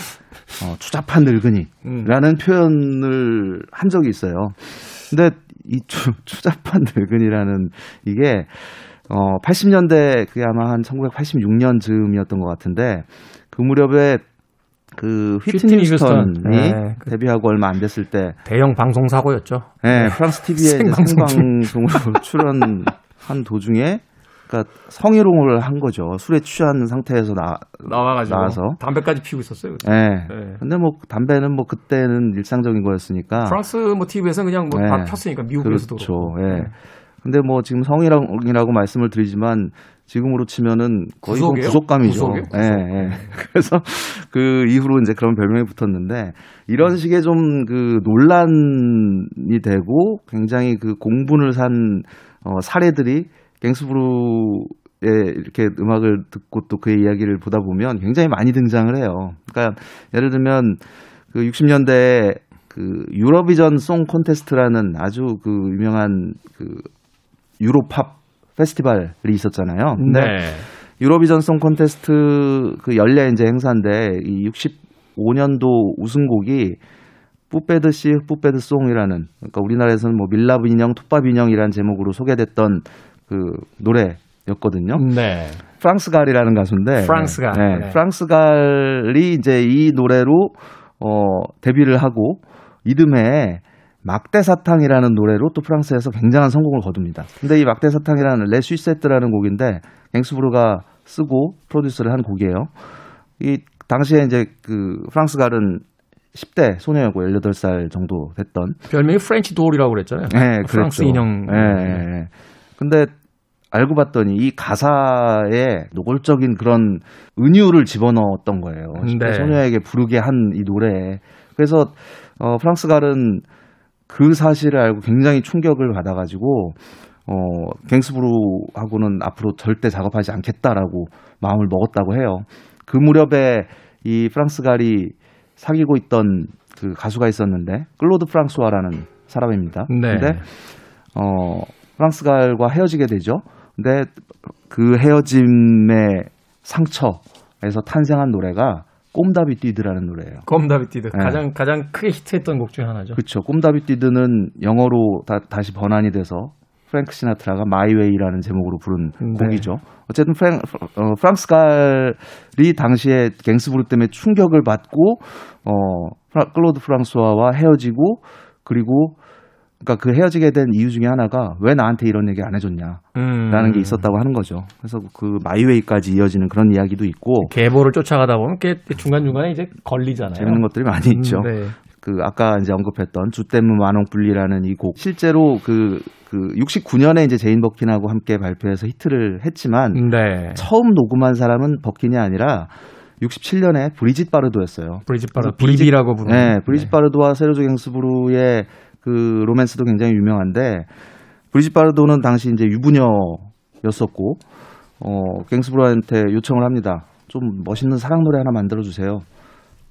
Speaker 5: 어, 추잡한 늙은이라는 표현을 한 적이 있어요. 근데 이 추, 추잡한 늙은이라는 이게 어 80년대 그게 아마 한 1986년 즈음이었던 것 같은데 그 무렵에 그 휘트니
Speaker 1: 휘트니 휴스턴.
Speaker 5: 휴스턴이
Speaker 1: 네, 그-
Speaker 5: 데뷔하고 얼마 안 됐을 때
Speaker 1: 대형 방송 사고였죠.
Speaker 5: 네, 프랑스 TV에
Speaker 1: 생방송
Speaker 5: 생방송으로 출연한 도중에 그러니까 성희롱을 한 거죠. 술에 취한 상태에서 나
Speaker 1: 나와가지고
Speaker 5: 나와서.
Speaker 1: 담배까지 피우고 있었어요. 그때.
Speaker 5: 네.
Speaker 1: 네.
Speaker 5: 근데 뭐 담배는 뭐 그때는 일상적인 거였으니까
Speaker 1: 프랑스 뭐 TV에서 그냥 뭐다
Speaker 5: 네.
Speaker 1: 폈으니까 미국에서도
Speaker 5: 그렇죠. 예. 근데 뭐 지금 성희롱이라고 말씀을 드리지만 지금으로 치면은 거의 뭐
Speaker 1: 구속이에요?
Speaker 5: 구속감이죠.
Speaker 1: 구속.
Speaker 5: 예, 예. 그래서 그 이후로 이제 그런 별명이 붙었는데 이런 식의 좀 그 논란이 되고 굉장히 그 공분을 산 어, 사례들이 갱스부르의 이렇게 음악을 듣고 또 그의 이야기를 보다 보면 굉장히 많이 등장을 해요. 그러니까 예를 들면 그 60년대 그 Eurovision Song Contest라는 아주 그 유명한 그 Europop 페스티벌이 있었잖아요. 근데
Speaker 1: 네.
Speaker 5: Eurovision Song Contest 그 연례 이제 행사인데 이 65년도 우승곡이 Poupée de cire, poupée de son이라는 그러니까 우리나라에서는 뭐 밀랍 인형 톱밥 인형이라는 제목으로 소개됐던 그 노래였거든요.
Speaker 1: 네.
Speaker 5: 프랑스 갈이라는 가수인데
Speaker 1: 프랑스 갈,
Speaker 5: 네,
Speaker 1: 네.
Speaker 5: 프랑스 갈이 이제 이 노래로 어 데뷔를 하고 이듬해 막대 사탕이라는 노래로 또 프랑스에서 굉장한 성공을 거둡니다. 근데 이 막대 사탕이라는 Les sucettes라는 곡인데 갱스부르가 쓰고 프로듀스를 한 곡이에요. 이 당시에 이제 그 프랑스 갈은 10대 소녀였고 18살 정도 됐던
Speaker 1: 별명이 French doll이라고 그랬잖아요.
Speaker 5: 네,
Speaker 1: 프랑스
Speaker 5: 그랬죠.
Speaker 1: 인형.
Speaker 5: 예, 예, 예. 근데 알고 봤더니 이 가사에 노골적인 그런 은유를 집어넣었던 거예요.
Speaker 1: 네.
Speaker 5: 소녀에게 부르게 한 이 노래에. 그래서 어, 프랑스 갈은 그 사실을 알고 굉장히 충격을 받아가지고 어, 갱스부르하고는 앞으로 절대 작업하지 않겠다라고 마음을 먹었다고 해요. 그 무렵에 이 프랑스 갈이 사귀고 있던 그 가수가 있었는데 클로드 프랑스와라는 사람입니다.
Speaker 1: 네.
Speaker 5: 근데 어 프랑스 갈과 헤어지게 되죠. 근데 그 헤어짐의 상처에서 탄생한 노래가 Comme d'habitude라는 노래예요.
Speaker 1: Comme d'habitude
Speaker 5: 네.
Speaker 1: 가장 가장 크게 히트했던 곡 중에 하나죠.
Speaker 5: 그렇죠. Comme d'habitude는 영어로 다, 다시 번안이 돼서 프랭크 시나트라가 My Way라는 제목으로 부른
Speaker 1: 네.
Speaker 5: 곡이죠. 어쨌든 프랭, 어, 프랑스 갈이 당시에 갱스부르 때문에 충격을 받고 어, 클로드 프랑스와와 헤어지고 그리고 그러니까 그 헤어지게 된 이유 중에 하나가 왜 나한테 이런 얘기 안 해줬냐
Speaker 1: 음.
Speaker 5: 라는 게 있었다고 하는 거죠. 그래서 그 My Way까지 이어지는 그런 이야기도 있고
Speaker 1: 계보를 쫓아가다 보면 게 중간 중간에 이제 걸리잖아요.
Speaker 5: 재밌는 것들이 많이 있죠.
Speaker 1: 음, 네.
Speaker 5: 그 아까 이제 언급했던 주댐무 만홍불리라는 이 곡 실제로 그, 그 69년에 이제 제인 버킨하고 함께 발표해서 히트를 했지만
Speaker 1: 네.
Speaker 5: 처음 녹음한 사람은 버킨이 아니라 67년에 브리짓 바르도였어요.
Speaker 1: 브리짓 바르
Speaker 5: 그래서 브리짓-
Speaker 1: 비비라고 부르는.
Speaker 5: 네, 브리짓 바르도와 세르조 갱스부르의 그 로맨스도 굉장히 유명한데 브리짓 바르도는 당시 이제 유부녀였었고 어, 갱스부르한테 요청을 합니다. 좀 멋있는 사랑 노래 하나 만들어 주세요.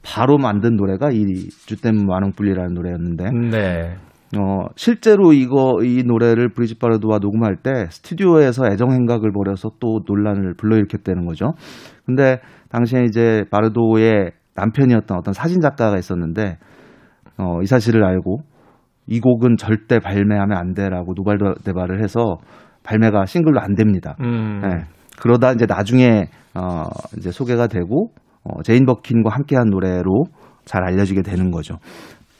Speaker 5: 바로 만든 노래가 이 주댐 와농뿔리라는 노래였는데
Speaker 1: 네.
Speaker 5: 어, 실제로 이거 이 노래를 브리짓 바르도와 녹음할 때 스튜디오에서 애정 행각을 벌여서 또 논란을 불러일으켰다는 거죠. 근데 당시에 이제 바르도의 남편이었던 어떤 사진 작가가 있었는데 어, 이 사실을 알고 이 곡은 절대 발매하면 안 돼라고 노발대발을 해서 발매가 싱글로 안 됩니다.
Speaker 1: 음.
Speaker 5: 예. 그러다 이제 나중에 어 이제 소개가 되고 어 제인 버킨과 함께한 노래로 잘 알려지게 되는 거죠.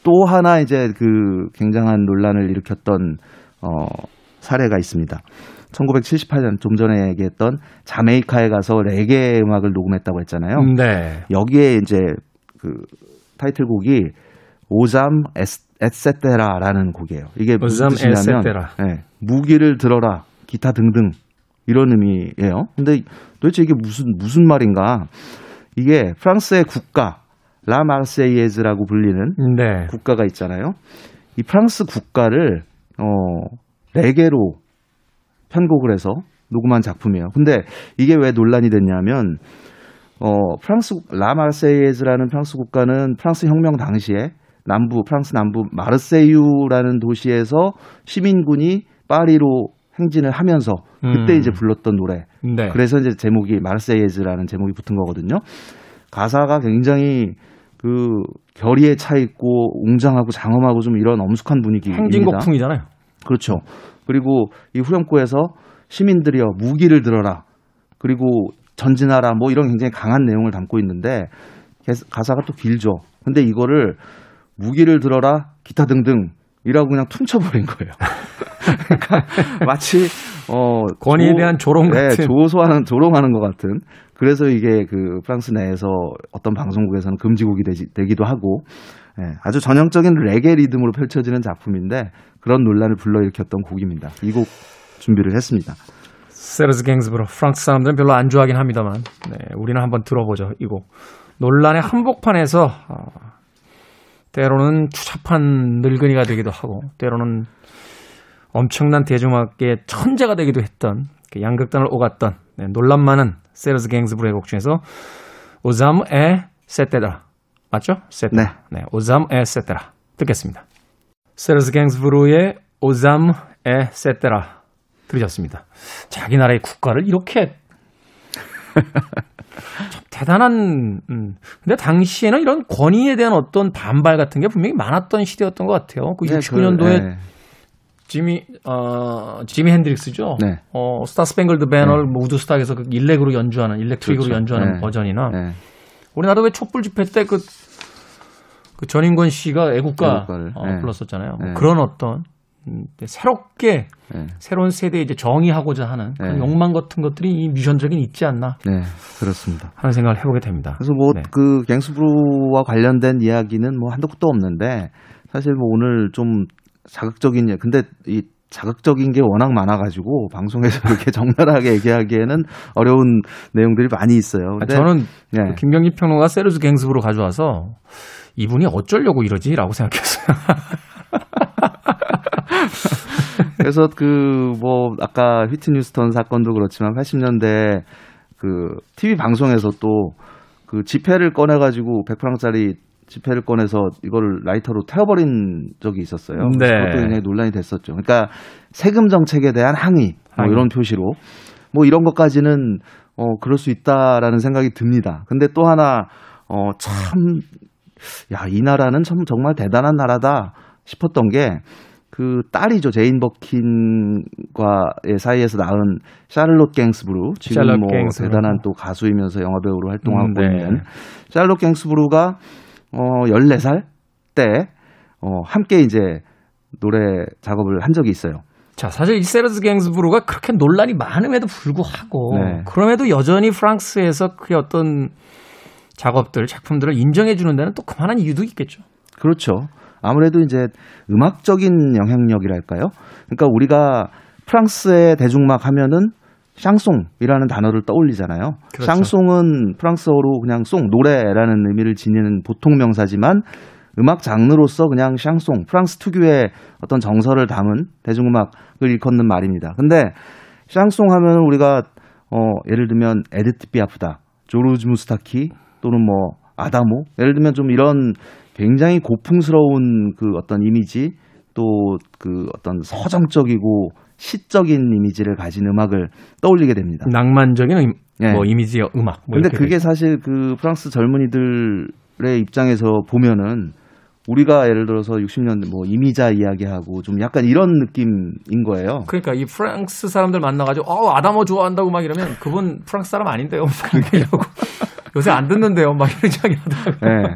Speaker 5: 또 하나 이제 그 굉장한 논란을 일으켰던 어 사례가 있습니다. 1978년 좀 전에 얘기했던 자메이카에 가서 레게 음악을 녹음했다고 했잖아요.
Speaker 1: 네.
Speaker 5: 여기에 이제 그 타이틀곡이 오잠 에스- 에세테라라는 곡이에요. 이게 무슨 뜻이냐면. 예, 무기를 들어라 기타 등등 이런 의미예요. 근데 도대체 이게 무슨 무슨 말인가? 이게 프랑스의 국가 라 마르세이에즈라고 불리는
Speaker 1: 네.
Speaker 5: 국가가 있잖아요. 이 프랑스 국가를 어 레게로 편곡을 해서 녹음한 작품이에요. 근데 이게 왜 논란이 됐냐면 어 프랑스 라 마르세이에즈라는 프랑스 국가는 프랑스 혁명 당시에 남부 프랑스 남부 마르세유라는 도시에서 시민군이 파리로 행진을 하면서 그때
Speaker 1: 음.
Speaker 5: 이제 불렀던 노래.
Speaker 1: 네.
Speaker 5: 그래서 이제 제목이 마르세이에즈라는 제목이 붙은 거거든요. 가사가 굉장히 그 결의에 차 있고 웅장하고 장엄하고 좀 이런 엄숙한 분위기입니다.
Speaker 1: 행진곡풍이잖아요.
Speaker 5: 그렇죠. 그리고 이 후렴구에서 시민들이여 무기를 들어라. 그리고 전진하라. 뭐 이런 굉장히 강한 내용을 담고 있는데 개- 가사가 또 길죠. 근데 이거를 무기를 들어라. 기타 등등 이라고 그냥 퉁쳐버린 거예요. 그러니까 마치 어
Speaker 1: 권위에
Speaker 5: 조-
Speaker 1: 대한 조롱
Speaker 5: 네,
Speaker 1: 같은.
Speaker 5: 조소하는 조롱하는 것 같은. 그래서 이게 그 프랑스 내에서 어떤 방송국에서는 금지곡이 되지, 되기도 하고 예, 아주 전형적인 레게 리듬으로 펼쳐지는 작품인데 그런 논란을 불러일으켰던 곡입니다. 이 곡 준비를 했습니다.
Speaker 1: 세르즈 갱스브로 프랑스 사람들은 별로 안 좋아하긴 합니다만 네, 우리는 한번 들어보죠 이 곡 논란의 한복판에서 어, 때로는 추잡한 늙은이가 되기도 하고 때로는 엄청난 대중음악의 천재가 되기도 했던 그 양극단을 오갔던 네, 논란 많은 세르즈 갱스브로의 곡 중에서 오잠 에 세테라 맞죠? 세테라 네. 오잠 에 세테라 듣겠습니다 세르즈 갱스브로의 오잠 에 세테라 들으셨습니다. 자기 나라의 국가를 이렇게 참 대단한. 음. 근데 당시에는 이런 권위에 대한 어떤 반발 같은 게 분명히 많았던 시대였던 것 같아요. 그
Speaker 5: 네,
Speaker 1: 69년도에
Speaker 5: 그, 네.
Speaker 1: 지미 어 지미 핸드릭스죠.
Speaker 5: 네.
Speaker 1: 어 Star Spangled Banner를 뭐 우드스탁에서 그 일렉으로 연주하는 electric으로
Speaker 5: 그렇죠.
Speaker 1: 연주하는
Speaker 5: 네.
Speaker 1: 버전이나
Speaker 5: 네.
Speaker 1: 우리나라도 왜 촛불 집회 때 그 그 전인권 씨가 애국가
Speaker 5: 애국가를,
Speaker 1: 어,
Speaker 5: 네.
Speaker 1: 불렀었잖아요. 뭐
Speaker 5: 네.
Speaker 1: 그런 어떤 음, 새롭게
Speaker 5: 네.
Speaker 1: 새로운 세대에 이제 정의하고자 하는 그런
Speaker 5: 네.
Speaker 1: 욕망 같은 것들이 이 뮤지션들에게 있지 않나
Speaker 5: 네, 그렇습니다.
Speaker 1: 하는 생각을 해보게 됩니다.
Speaker 5: 그래서 뭐
Speaker 1: 네.
Speaker 5: 그 갱스브루와 관련된 이야기는 뭐 한도 끝도 없는데 사실 뭐 오늘 좀 자극적인 예- 근데 이 자극적인 게 워낙 많아가지고 방송에서 이렇게 적나라하게 얘기하기에는 어려운 내용들이 많이 있어요.
Speaker 1: 아,
Speaker 5: 근데
Speaker 1: 저는
Speaker 5: 네.
Speaker 1: 그 김경진 평론가 세르즈 갱스브로 가져와서 이분이 어쩌려고 이러지라고 생각했어요.
Speaker 5: 그래서 그 뭐 아까 휘트 뉴스턴 사건도 그렇지만 80년대 그 TV 방송에서 또 그 지폐를 꺼내 가지고 100프랑짜리 지폐를 꺼내서 이거를 라이터로 태워버린 적이 있었어요.
Speaker 1: 네.
Speaker 5: 그것도 굉장히 논란이 됐었죠. 그러니까 세금 정책에 대한 항의, 뭐
Speaker 1: 항의.
Speaker 5: 이런 표시로 뭐 이런 것까지는 어 그럴 수 있다라는 생각이 듭니다. 근데 또 하나 어 참 야, 이 나라는 참 정말 대단한 나라다 싶었던 게 그 딸이죠. 제인 버킨과의 사이에서 낳은 샤를롯 갱스브루. 지금
Speaker 1: 샬롯
Speaker 5: 뭐
Speaker 1: 갱스브루.
Speaker 5: 대단한 또 가수이면서 영화 배우로 활동하고
Speaker 1: 음, 네.
Speaker 5: 있는 샬롯 갱스브루가 어 14살 때 어, 함께 이제 노래 작업을 한 적이 있어요.
Speaker 1: 자, 사실 이 세르즈 갱스브루가 그렇게 논란이 많음에도 불구하고
Speaker 5: 네.
Speaker 1: 그럼에도 여전히 프랑스에서 그의 어떤 작업들, 작품들을 인정해 주는 데는 또 그만한 이유도 있겠죠.
Speaker 5: 그렇죠. 아무래도 이제 음악적인 영향력이랄까요? 그러니까 우리가 프랑스의 대중음악 하면은 샹송이라는 단어를 떠올리잖아요.
Speaker 1: 그렇죠.
Speaker 5: 샹송은 프랑스어로 그냥 송, 노래라는 의미를 지니는 보통 명사지만 음악 장르로서 그냥 샹송, 프랑스 특유의 어떤 정서를 담은 대중음악을 일컫는 말입니다. 근데 샹송 하면 우리가 어, 예를 들면 에드트 비아프다, 조르즈 무스타키 또는 뭐 아다모 예를 들면 좀 이런 굉장히 고풍스러운 그 어떤 이미지 또 그 어떤 서정적이고 시적인 이미지를 가진 음악을 떠올리게 됩니다.
Speaker 1: 낭만적인 임,
Speaker 5: 예.
Speaker 1: 뭐 이미지의 음악. 뭐
Speaker 5: 근데 그게 사실 그 프랑스 젊은이들의 입장에서 보면은 우리가 예를 들어서 60년대 뭐 이미자 이야기하고 좀 약간 이런 느낌인 거예요.
Speaker 1: 그러니까 이 프랑스 사람들 만나가지고 어 아다모 좋아한다고 막 이러면 그분 프랑스 사람 아닌데요 막 이러고 요새 안 듣는데요 막 이런 이야기 하더라고요.
Speaker 5: 예.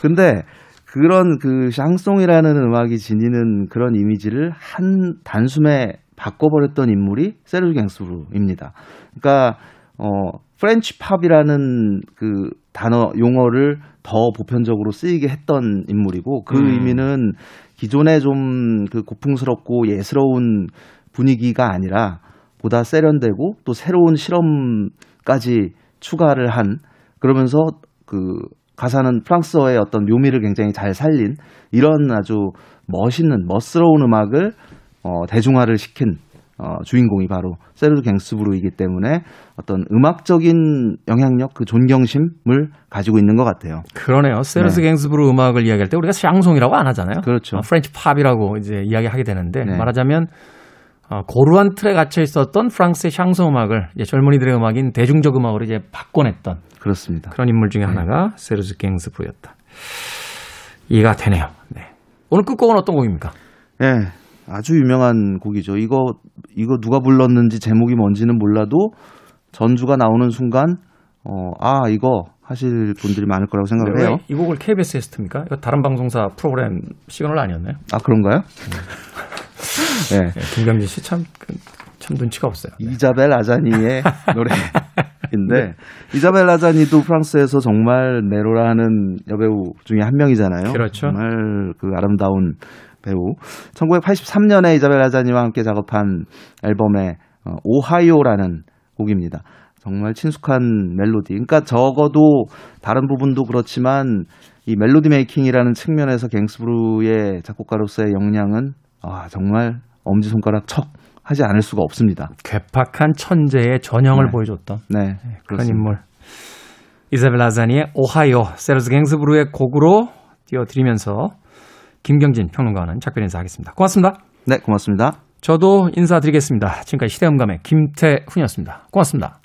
Speaker 5: 근데 그런 그 샹송이라는 음악이 지니는 그런 이미지를 한 단숨에 바꿔버렸던 인물이 세르주 갱스부르입니다. 그러니까 어 French pop이라는 그 단어 용어를 더 보편적으로 쓰이게 했던 인물이고 그
Speaker 1: 음.
Speaker 5: 의미는 기존의 좀 그 고풍스럽고 예스러운 분위기가 아니라 보다 세련되고 또 새로운 실험까지 추가를 한 그러면서 그 가사는 프랑스어의 어떤 묘미를 굉장히 잘 살린 이런 아주 멋있는 멋스러운 음악을 어, 대중화를 시킨 어, 주인공이 바로 세르주 갱스부르이기 때문에 어떤 음악적인 영향력 그 존경심을 가지고 있는 것 같아요.
Speaker 1: 그러네요. 세르주 갱스부르 음악을 이야기할 때 우리가 샹송이라고 안 하잖아요.
Speaker 5: 그렇죠.
Speaker 1: 어, French pop이라고 이제 이야기하게 되는데
Speaker 5: 네.
Speaker 1: 말하자면 어, 고루한 틀에 갇혀 있었던 프랑스의 샹송 음악을 젊은이들의 음악인 대중적 음악으로 이제 바꿔냈던
Speaker 5: 그렇습니다.
Speaker 1: 그런 인물 중에 하나가 세르스 갱스부르였다. 이해가 되네요. 네. 오늘 끝곡은 어떤 곡입니까?
Speaker 5: 예. 아주 유명한 곡이죠. 이거 이거 누가 불렀는지 제목이 뭔지는 몰라도 전주가 나오는 순간 어, 아, 이거 하실 분들이 많을 거라고 생각을 해요.
Speaker 1: 왜이 곡을 KBS에서 틉니까? 이거 다른 방송사 프로그램 시그널 아니었나요?
Speaker 5: 아, 그런가요? 네.
Speaker 1: 네, 김경진 씨 참 참 눈치가 없어요.
Speaker 5: 이자벨 아자니의 노래 인데 이자벨 아자니도 프랑스에서 정말 내로라는 여배우 중에 한 명이잖아요.
Speaker 1: 그렇죠.
Speaker 5: 정말 그 아름다운 배우. 1983년에 이자벨 아자니와 함께 작업한 앨범의 어, 오하이오라는 곡입니다. 정말 친숙한 멜로디. 그러니까 적어도 다른 부분도 그렇지만 이 멜로디 메이킹이라는 측면에서 갱스브루의 작곡가로서의 역량은 아, 정말 엄지 손가락 척 하지 않을 수가 없습니다.
Speaker 1: 괴팍한 천재의 전형을
Speaker 5: 네.
Speaker 1: 보여줬던
Speaker 5: 네,
Speaker 1: 그런
Speaker 5: 그렇습니다.
Speaker 1: 인물. 이사벨 라자니의 오하이오 세르스 갱스부르의 곡으로 띄워드리면서 김경진 평론가와는 작별 인사하겠습니다. 고맙습니다.
Speaker 5: 네, 고맙습니다.
Speaker 1: 저도 인사드리겠습니다. 지금까지 시대음감의 김태훈이었습니다. 고맙습니다.